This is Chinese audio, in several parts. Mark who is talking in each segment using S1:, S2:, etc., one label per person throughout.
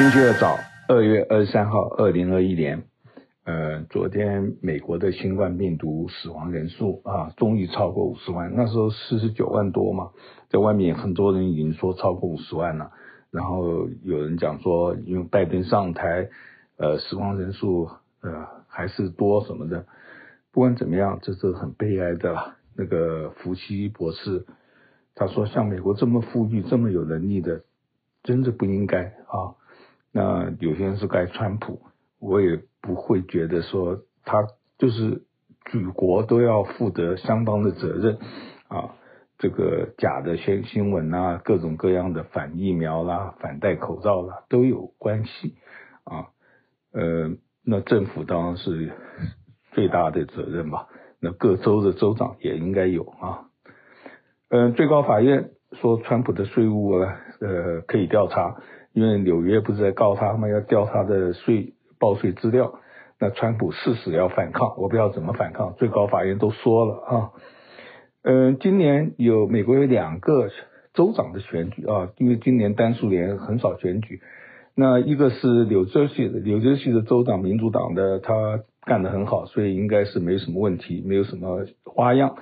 S1: 星期二早，二月二十三号，二零二一年，呃，昨天美国的新冠病毒死亡人数啊，终于超过五十万。那时候四十九万多嘛，在外面很多人已经说超过五十万了。然后有人讲说，因为拜登上台，呃，死亡人数呃还是多什么的。不管怎么样，这是很悲哀的。那个福奇博士他说，像美国这么富裕、这么有能力的，真的不应该啊。那有些人是该川普，我也不会觉得说他就是举国都要负责相当的责任啊。这个假的新新闻啊，各种各样的反疫苗啦、反戴口罩啦都有关系啊。呃，那政府当然是最大的责任吧。那各州的州长也应该有啊。嗯、呃，最高法院说川普的税务呢，呃，可以调查。因为纽约不是在告他吗？要调他的税报税资料，那川普誓死要反抗，我不知道怎么反抗。最高法院都说了啊，嗯，今年有美国有两个州长的选举啊，因为今年单数年很少选举。那一个是纽泽西的，纽泽西的州长民主党的，他干得很好，所以应该是没什么问题，没有什么花样。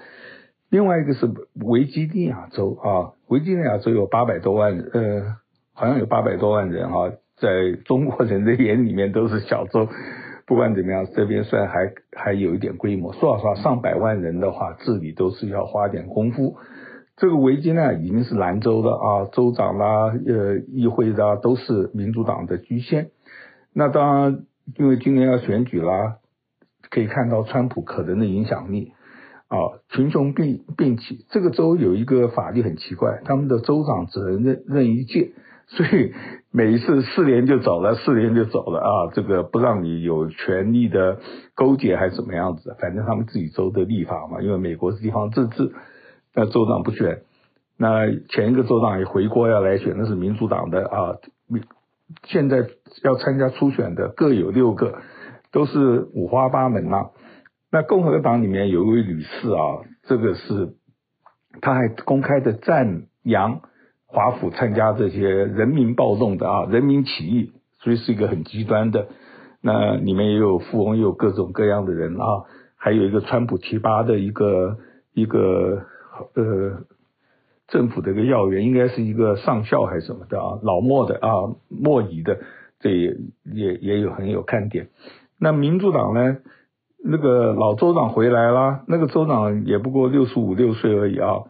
S1: 另外一个是维吉尼亚州啊，维吉尼亚州有八百多万人，呃。好像有八百多万人哈，在中国人的眼里面都是小州。不管怎么样，这边虽然还还有一点规模，说实话，上百万人的话，治理都是要花点功夫。这个维吉呢，已经是兰州的啊，州长啦，呃，议会的都是民主党的居先。那当然，因为今年要选举啦，可以看到川普可能的影响力啊，群雄并并起。这个州有一个法律很奇怪，他们的州长只能任任一届。所以每一次四年就走了，四年就走了啊！这个不让你有权力的勾结还是怎么样子？反正他们自己州的立法嘛，因为美国是地方自治，那州长不选。那前一个州长也回国要来选，那是民主党的啊。现在要参加初选的各有六个，都是五花八门呐、啊。那共和党里面有一位女士啊，这个是她还公开的赞扬。华府参加这些人民暴动的啊，人民起义，所以是一个很极端的。那里面也有富翁，也有各种各样的人啊，还有一个川普提拔的一个一个呃政府的一个要员，应该是一个上校还是什么的啊，老莫的啊，莫仪的，这也也也有很有看点。那民主党呢，那个老州长回来了，那个州长也不过六十五六岁而已啊。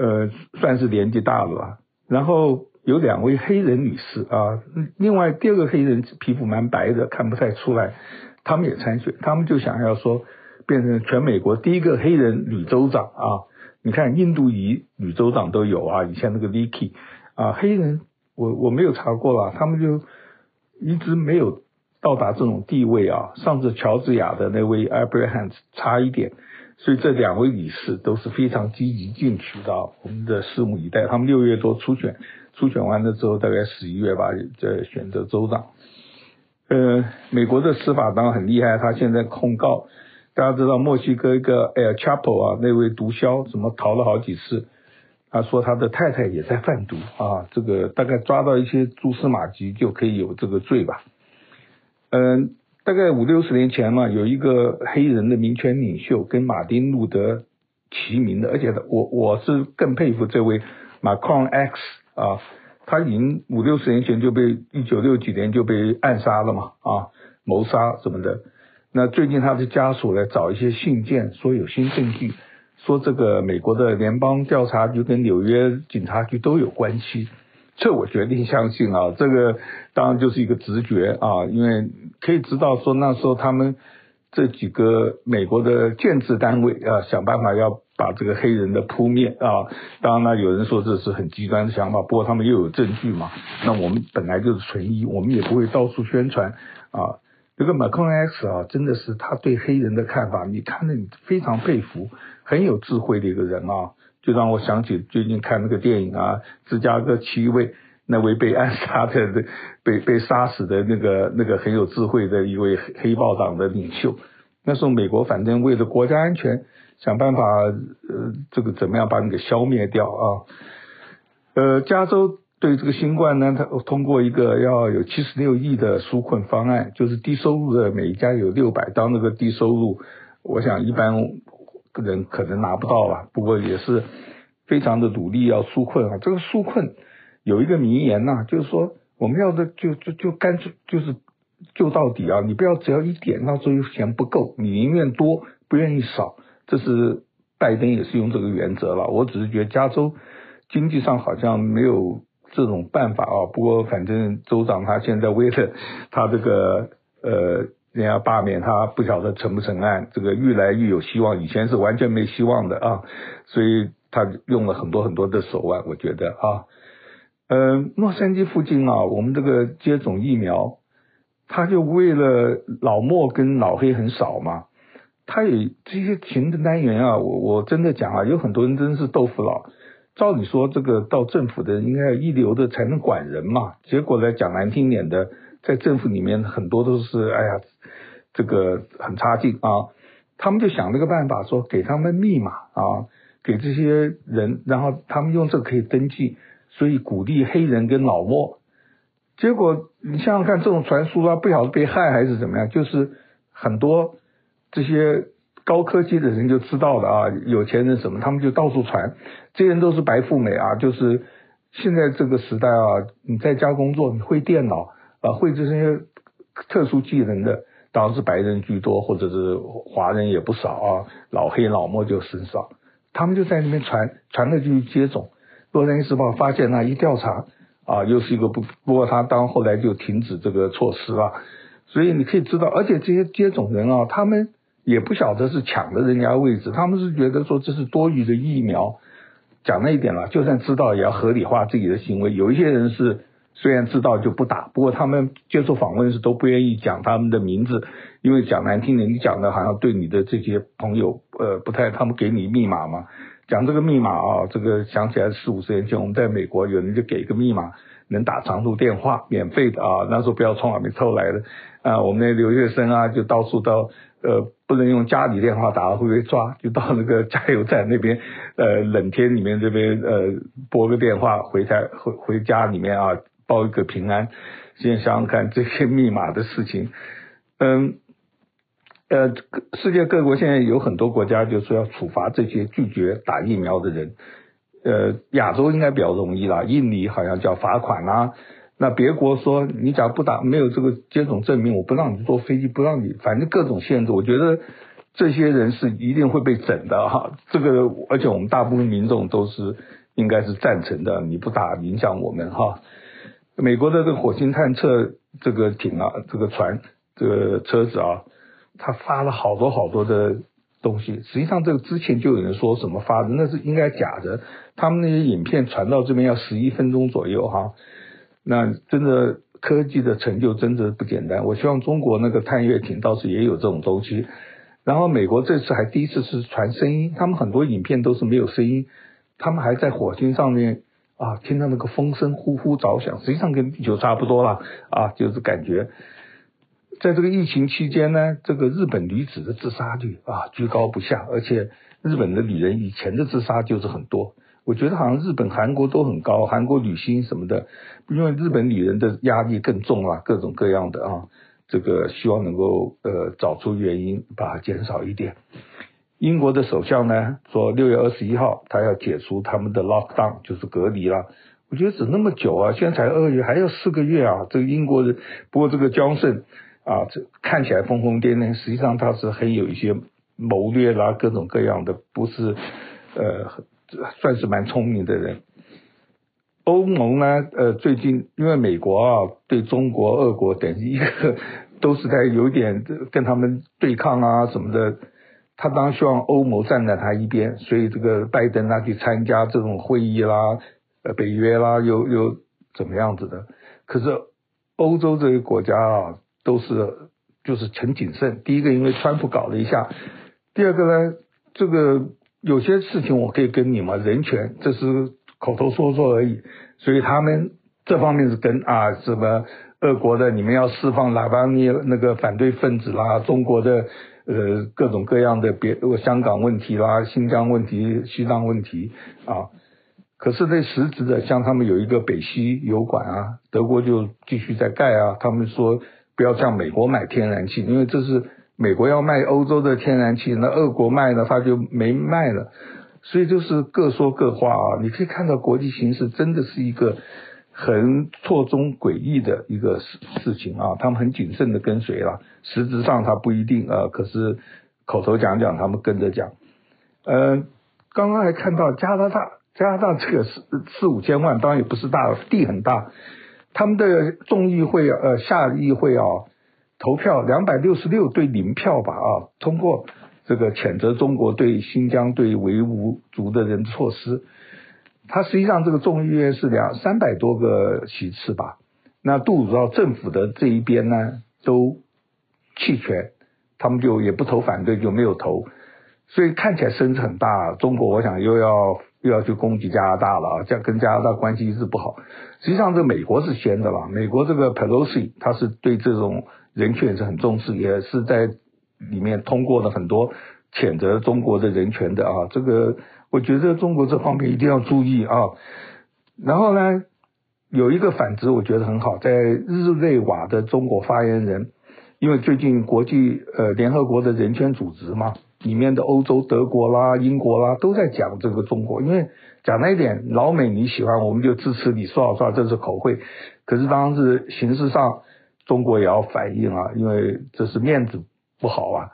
S1: 呃，算是年纪大了吧。然后有两位黑人女士啊，另外第二个黑人皮肤蛮白的，看不太出来。他们也参选，他们就想要说变成全美国第一个黑人女州长啊。你看印度裔女州长都有啊，以前那个 Vicky 啊，黑人我我没有查过啦，他们就一直没有到达这种地位啊。上次乔治亚的那位 Abraham 差一点。所以这两位女士都是非常积极进取的，我们的拭目以待。他们六月多初选，初选完了之后，大概十一月吧，再选择州长。呃，美国的司法当然很厉害，他现在控告，大家知道墨西哥一个 El Chapo 啊，那位毒枭怎么逃了好几次？他说他的太太也在贩毒啊，这个大概抓到一些蛛丝马迹就可以有这个罪吧。嗯、大概五六十年前嘛，有一个黑人的民权领袖跟马丁路德齐名的，而且我我是更佩服这位 McCon X 啊，他已经五六十年前就被一九六几年就被暗杀了嘛啊，谋杀什么的。那最近他的家属来找一些信件，说有新证据，说这个美国的联邦调查局跟纽约警察局都有关系。这我决定相信啊，这个当然就是一个直觉啊，因为可以知道说那时候他们这几个美国的建制单位啊，想办法要把这个黑人的扑灭啊。当然了，有人说这是很极端的想法，不过他们又有证据嘛。那我们本来就是纯一，我们也不会到处宣传啊。这个 Malcolm X 啊，真的是他对黑人的看法，你看着你非常佩服，很有智慧的一个人啊。就让我想起最近看那个电影啊，芝加哥七位那位被暗杀的、被被杀死的那个那个很有智慧的一位黑豹党的领袖。那时候美国反正为了国家安全，想办法呃这个怎么样把你给消灭掉啊？呃，加州对这个新冠呢，他通过一个要有七十六亿的纾困方案，就是低收入的每一家有六百刀，那个低收入，我想一般个人可能拿不到吧。不过也是非常的努力要纾困啊。这个纾困有一个名言呐、啊，就是说我们要的就就就干脆就是救到底啊！你不要只要一点，到时候嫌不够，你宁愿多不愿意少。这是拜登也是用这个原则了。我只是觉得加州。经济上好像没有这种办法啊，不过反正州长他现在为了他这个呃，人家罢免他，不晓得成不成案，这个愈来愈有希望，以前是完全没希望的啊，所以他用了很多很多的手腕，我觉得啊，呃，洛杉矶附近啊，我们这个接种疫苗，他就为了老墨跟老黑很少嘛，他有这些行政单元啊，我我真的讲啊，有很多人真是豆腐脑。照理说，这个到政府的应该一流的才能管人嘛。结果呢，讲难听点的，在政府里面很多都是，哎呀，这个很差劲啊。他们就想了个办法，说给他们密码啊，给这些人，然后他们用这个可以登记，所以鼓励黑人跟老墨。结果你想想看，这种传输啊，不晓得被害还是怎么样，就是很多这些。高科技的人就知道了啊，有钱人什么，他们就到处传，这些人都是白富美啊，就是现在这个时代啊，你在家工作，你会电脑啊，会这些特殊技能的，当时白人居多，或者是华人也不少啊，老黑老墨就很少，他们就在那边传，传了就去接种。洛杉矶时报发现那一调查啊，又是一个不，不过他当后来就停止这个措施了，所以你可以知道，而且这些接种人啊，他们。也不晓得是抢了人家位置，他们是觉得说这是多余的疫苗。讲那一点了，就算知道也要合理化自己的行为。有一些人是虽然知道就不打，不过他们接受访问时都不愿意讲他们的名字，因为讲难听点，你讲的好像对你的这些朋友呃不太，他们给你密码嘛，讲这个密码啊，这个想起来四五十年前我们在美国有人就给一个密码，能打长途电话，免费的啊，那时候不要从哪里偷来的啊，我们那留学生啊就到处到。呃，不能用家里电话打，会被抓。就到那个加油站那边，呃，冷天里面这边，呃，拨个电话回台回回家里面啊，报一个平安。现在想想看这些密码的事情，嗯，呃，世界各国现在有很多国家就说要处罚这些拒绝打疫苗的人。呃，亚洲应该比较容易啦，印尼好像叫罚款啦、啊。那别国说，你假如不打，没有这个接种证明，我不让你坐飞机，不让你，反正各种限制。我觉得这些人是一定会被整的哈。这个，而且我们大部分民众都是应该是赞成的。你不打，影响我们哈。美国的这个火星探测这个艇啊，这个船，这个车子啊，他发了好多好多的东西。实际上，这个之前就有人说什么发的，那是应该假的。他们那些影片传到这边要十一分钟左右哈。那真的科技的成就真的不简单。我希望中国那个探月艇倒是也有这种东西。然后美国这次还第一次是传声音，他们很多影片都是没有声音，他们还在火星上面啊，听到那个风声呼呼作响，实际上跟地球差不多了啊，就是感觉在这个疫情期间呢，这个日本女子的自杀率啊居高不下，而且日本的女人以前的自杀就是很多。我觉得好像日本、韩国都很高，韩国女星什么的，因为日本女人的压力更重啊，各种各样的啊，这个希望能够呃找出原因，把它减少一点。英国的首相呢说，六月二十一号他要解除他们的 lockdown，就是隔离了。我觉得怎那么久啊？现在才二月，还要四个月啊！这个英国人，不过这个强生啊，这看起来疯疯癫癫，实际上他是很有一些谋略啦，各种各样的，不是呃。算是蛮聪明的人。欧盟呢，呃，最近因为美国啊，对中国、俄国等一个都是在有点跟他们对抗啊什么的，他当然希望欧盟站在他一边，所以这个拜登他去参加这种会议啦，呃，北约啦，又又怎么样子的？可是欧洲这些国家啊，都是就是很谨慎。第一个，因为川普搞了一下；第二个呢，这个。有些事情我可以跟你们人权，这是口头说说而已，所以他们这方面是跟啊什么俄国的，你们要释放拉巴尼那个反对分子啦，中国的呃各种各样的别香港问题啦、新疆问题、西藏问题啊，可是那实质的，像他们有一个北溪油管啊，德国就继续在盖啊。他们说不要向美国买天然气，因为这是美国要卖欧洲的天然气，那俄国卖呢，他就没卖了。所以就是各说各话啊。你可以看到国际形势真的是一个很错综诡异的一个事事情啊。他们很谨慎的跟随了，实质上他不一定啊。可是口头讲讲，他们跟着讲。嗯、呃，刚刚还看到加拿大。加拿大这个四四五千万，当然也不是大，地很大。他们的众议会呃下议会啊，投票两百六十六对零票吧啊，通过这个谴责中国对新疆对维吾族的人措施。它实际上这个众议院是两三百多个席次吧。那杜鲁道政府的这一边呢，都弃权，他们就也不投反对，就没有投。所以看起来声势很大。中国我想又要。又要去攻击加拿大了啊！这跟加拿大关系一直不好。实际上，这美国是先的了。美国这个 Pelosi，他是对这种人权是很重视，也是在里面通过了很多谴责中国的人权的啊。这个我觉得中国这方面一定要注意啊。然后呢，有一个反制，我觉得很好，在日内瓦的中国发言人，因为最近国际呃联合国的人权组织嘛。里面的欧洲，德国啦、英国啦，都在讲这个中国，因为讲那一点，老美你喜欢，我们就支持你，说好说好，这是口惠。可是当时形式上，中国也要反应啊，因为这是面子不好啊。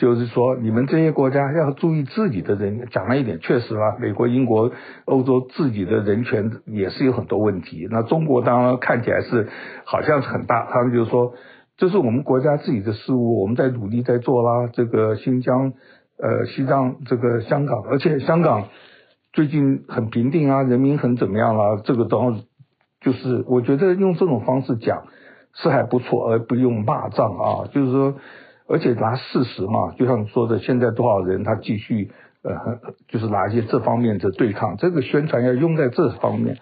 S1: 就是说，你们这些国家要注意自己的人，讲了一点，确实啊，美国、英国、欧洲自己的人权也是有很多问题。那中国当然看起来是好像是很大，他们就是说。这是我们国家自己的事务，我们在努力在做啦。这个新疆、呃西藏、这个香港，而且香港最近很平定啊，人民很怎么样啦？这个都就是我觉得用这种方式讲是还不错，而不用骂仗啊。就是说，而且拿事实嘛，就像你说的，现在多少人他继续呃，就是拿一些这方面的对抗，这个宣传要用在这方面，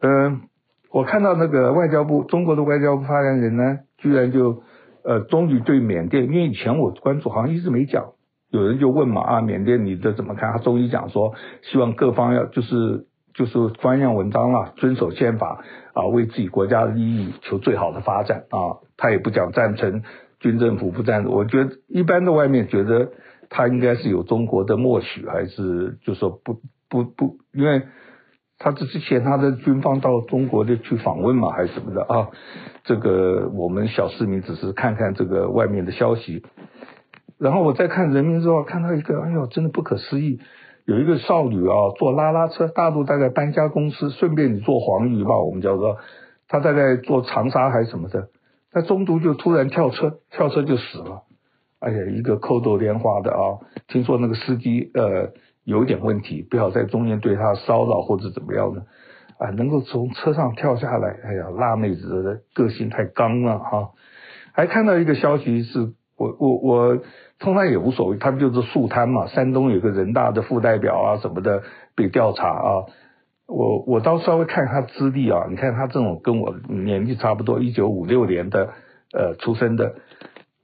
S1: 嗯、我看到那个外交部，中国的外交部发言人呢，居然就呃，终于对缅甸，因为以前我关注好像一直没讲，有人就问嘛啊，缅甸你这怎么看？他终于讲说，希望各方要就是就是官样文章了，遵守宪法啊，为自己国家的利益求最好的发展啊，他也不讲赞成军政府不赞成，我觉得一般的外面觉得他应该是有中国的默许，还是就说不不不，因为。他这之前他的军方到中国的去访问嘛，还是什么的啊？这个我们小市民只是看看这个外面的消息。然后我再看人民日报，看到一个，哎呦，真的不可思议！有一个少女啊，坐拉拉车，大陆大概搬家公司，顺便你坐黄鱼吧，我们叫做，她大概坐长沙还是什么的，在中途就突然跳车，跳车就死了。哎呀，一个扣逗莲花的啊，听说那个司机呃。有点问题，不要在中间对他骚扰或者怎么样的，啊，能够从车上跳下来，哎呀，辣妹子的个性太刚了哈。还看到一个消息是，我我我通常也无所谓，他们就是树摊嘛，山东有个人大的副代表啊什么的被调查啊，我我倒稍微看他资历啊，你看他这种跟我年纪差不多，一九五六年的呃出生的，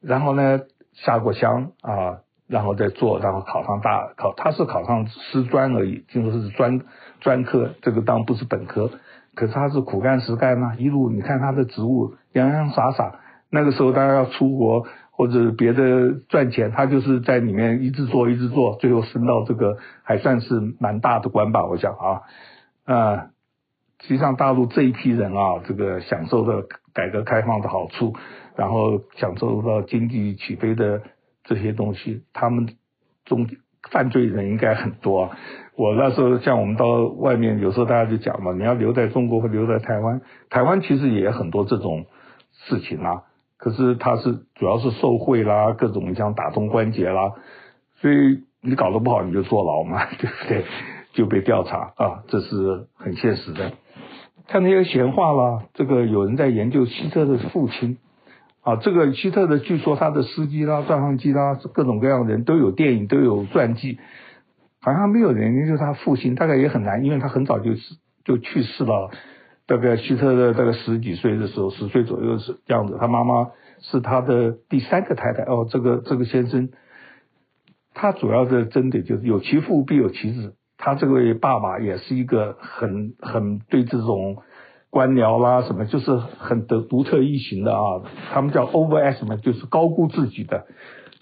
S1: 然后呢下过乡啊。然后再做，然后考上大考，他是考上师专而已，听说是专专科，这个当不是本科，可是他是苦干实干啊，一路你看他的职务洋洋洒洒，那个时候大家要出国或者别的赚钱，他就是在里面一直做一直做，最后升到这个还算是蛮大的官吧，我想啊，啊，实际上大陆这一批人啊，这个享受的改革开放的好处，然后享受到经济起飞的。这些东西，他们中犯罪人应该很多。我那时候像我们到外面，有时候大家就讲嘛，你要留在中国或留在台湾，台湾其实也很多这种事情啊。可是他是主要是受贿啦，各种像打通关节啦，所以你搞得不好你就坐牢嘛，对不对？就被调查啊，这是很现实的。看那些闲话啦，这个有人在研究希特的父亲。啊，这个希特的，据说他的司机啦、转换机啦，各种各样的人都有电影，都有传记，好像没有人研究他父亲，大概也很难，因为他很早就是就去世了。大概希特的大概十几岁的时候，十岁左右是这样子。他妈妈是他的第三个太太。哦，这个这个先生，他主要的针对就是有其父必有其子，他这位爸爸也是一个很很对这种官僚啦什么，就是很得独特异形的啊。他们叫 overestimate，就是高估自己的。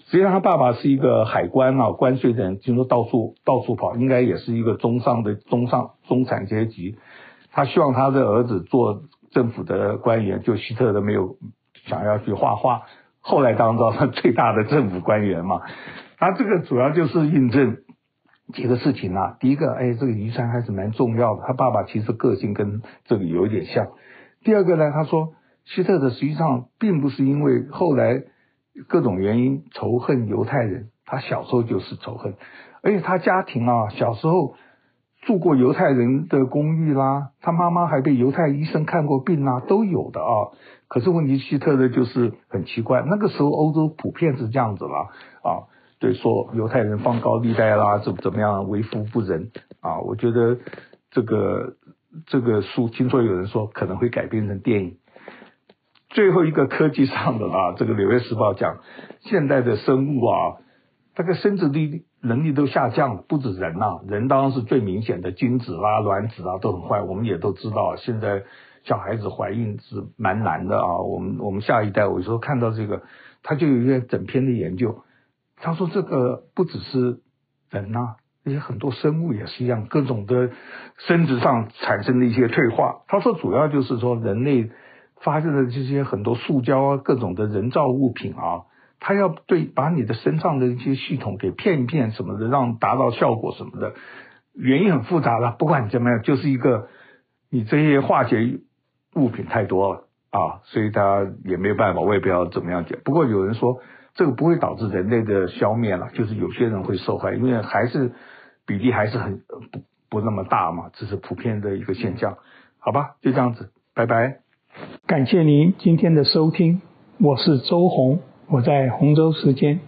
S1: 实际上他爸爸是一个海关啊，关税的人，听说到处到处跑，应该也是一个中上的中上中产阶级。他希望他的儿子做政府的官员，就希特勒没有想要去画画，后来当到了最大的政府官员嘛。他这个主要就是印证几个事情啊。第一个，哎，这个遗传还是蛮重要的。他爸爸其实个性跟这个有一点像。第二个呢，他说希特勒实际上并不是因为后来各种原因仇恨犹太人，他小时候就是仇恨，而且他家庭啊小时候。住过犹太人的公寓啦，他妈妈还被犹太医生看过病啦，都有的啊。可是问题希特勒就是很奇怪，那个时候欧洲普遍是这样子啦啊，对，说犹太人放高利贷啦，怎怎么样为富不仁啊。我觉得这个这个书，听说有人说可能会改编成电影。最后一个科技上的啊，这个《纽约时报》讲现代的生物啊，大概生殖力。能力都下降，不止人呐、啊，人当然是最明显的，精子啦、卵子啊都很坏。我们也都知道，现在小孩子怀孕是蛮难的啊。我们我们下一代，我有时候看到这个，他就有一个整篇的研究，他说这个不只是人呐、啊，那些很多生物也是一样，各种的生殖上产生的一些退化。他说主要就是说人类发现的这些很多塑胶啊，各种的人造物品啊。他要对把你的身上的一些系统给骗一骗什么的，让达到效果什么的，原因很复杂了。不管怎么样，就是一个你这些化学物品太多了啊，所以他也没有办法，我也不知道怎么样讲。不过有人说这个不会导致人类的消灭了，就是有些人会受害，因为还是比例还是很不不那么大嘛，这是普遍的一个现象。好吧，就这样子，拜拜。
S2: 感谢您今天的收听，我是周红。我在洪州时间。